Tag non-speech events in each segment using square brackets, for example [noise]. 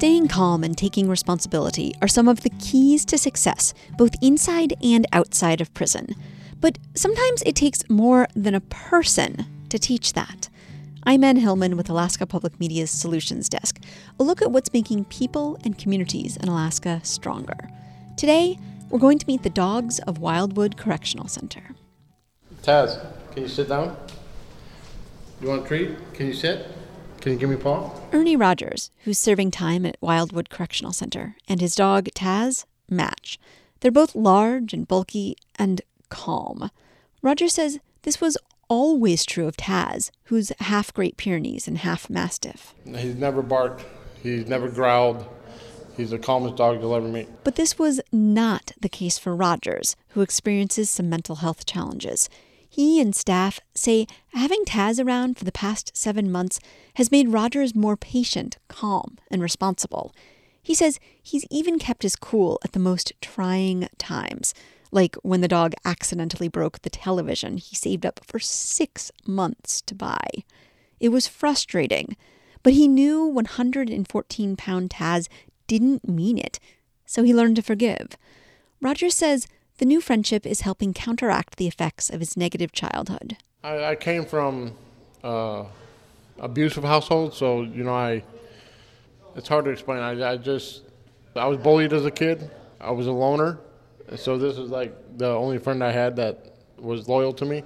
Staying calm and taking responsibility are some of the keys to success, both inside and outside of prison. But sometimes it takes more than a person to teach that. I'm Anne Hillman with Alaska Public Media's Solutions Desk, a look at what's making people and communities in Alaska stronger. Today, we're going to meet the dogs of Wildwood Correctional Center. Taz, can you sit down? You want a treat? Can you sit? Can you give me a paw? Ernie Rogers, who's serving time at Wildwood Correctional Center, and his dog, Taz, match. They're both large and bulky and calm. Rogers says this was always true of Taz, who's half Great Pyrenees and half Mastiff. He's never barked. He's never growled. He's the calmest dog you'll ever meet. But this was not the case for Rogers, who experiences some mental health challenges. He and staff say having Taz around for the past seven months has made Rogers more patient, calm, and responsible. He says he's even kept his cool at the most trying times like when the dog accidentally broke the television he saved up for six months to buy. It was frustrating, but he knew 114 pound Taz didn't mean it, so he learned to forgive. Rogers says the new friendship is helping counteract the effects of his negative childhood. I, I came from uh, abusive household, so you know I. It's hard to explain. I, I just I was bullied as a kid. I was a loner, so this is like the only friend I had that was loyal to me.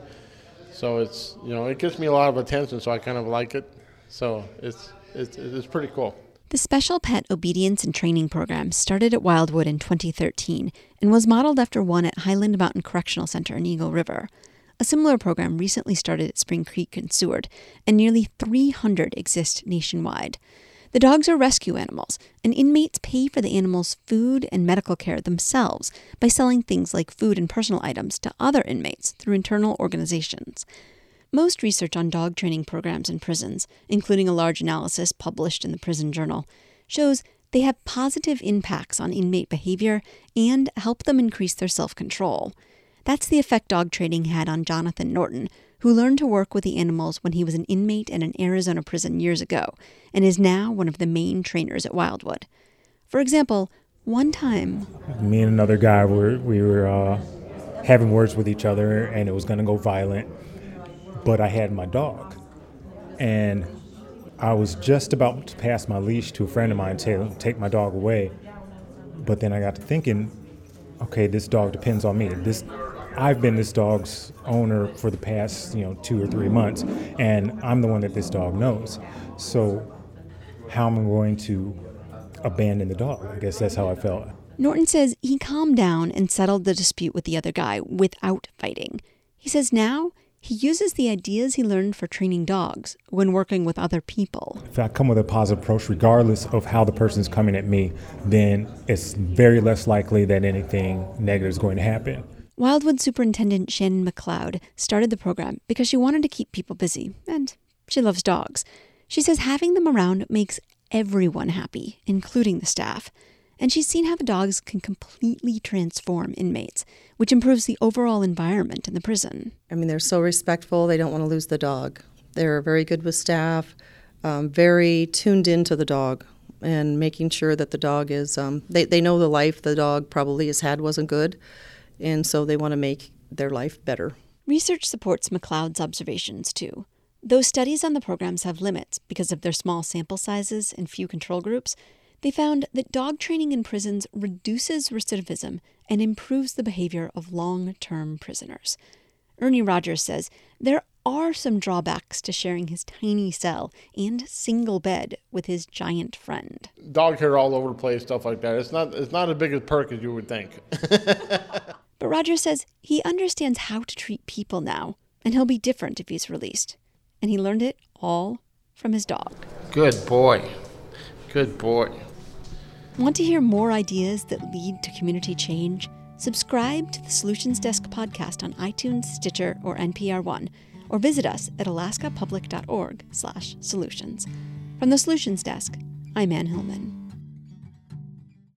So it's you know it gives me a lot of attention, so I kind of like it. So it's it's it's pretty cool. The Special Pet Obedience and Training Program started at Wildwood in 2013 and was modeled after one at Highland Mountain Correctional Center in Eagle River. A similar program recently started at Spring Creek and Seward, and nearly 300 exist nationwide. The dogs are rescue animals, and inmates pay for the animals' food and medical care themselves by selling things like food and personal items to other inmates through internal organizations. Most research on dog training programs in prisons, including a large analysis published in the Prison Journal, shows they have positive impacts on inmate behavior and help them increase their self control. That's the effect dog training had on Jonathan Norton, who learned to work with the animals when he was an inmate in an Arizona prison years ago and is now one of the main trainers at Wildwood. For example, one time, me and another guy were we were uh, having words with each other, and it was going to go violent. But I had my dog, and I was just about to pass my leash to a friend of mine to take my dog away. But then I got to thinking, okay, this dog depends on me. This I've been this dog's owner for the past, you know, two or three months, and I'm the one that this dog knows. So, how am I going to abandon the dog? I guess that's how I felt. Norton says he calmed down and settled the dispute with the other guy without fighting. He says now he uses the ideas he learned for training dogs when working with other people. If I come with a positive approach, regardless of how the person is coming at me, then it's very less likely that anything negative is going to happen. Wildwood Superintendent Shannon McLeod started the program because she wanted to keep people busy, and she loves dogs. She says having them around makes everyone happy, including the staff. And she's seen how the dogs can completely transform inmates, which improves the overall environment in the prison. I mean, they're so respectful, they don't want to lose the dog. They're very good with staff, um, very tuned into the dog, and making sure that the dog is, um, they, they know the life the dog probably has had wasn't good and so they want to make their life better. Research supports McLeod's observations too. Though studies on the programs have limits because of their small sample sizes and few control groups, they found that dog training in prisons reduces recidivism and improves the behavior of long term prisoners. Ernie Rogers says there are some drawbacks to sharing his tiny cell and single bed with his giant friend. Dog hair all over the place, stuff like that. It's not it's not as big a perk as you would think. [laughs] But Rogers says he understands how to treat people now, and he'll be different if he's released. And he learned it all from his dog. Good boy. Good boy. Want to hear more ideas that lead to community change? Subscribe to the Solutions Desk podcast on iTunes, Stitcher, or NPR One, or visit us at alaskapublic.org/solutions. From the Solutions Desk, I'm Anne Hillman.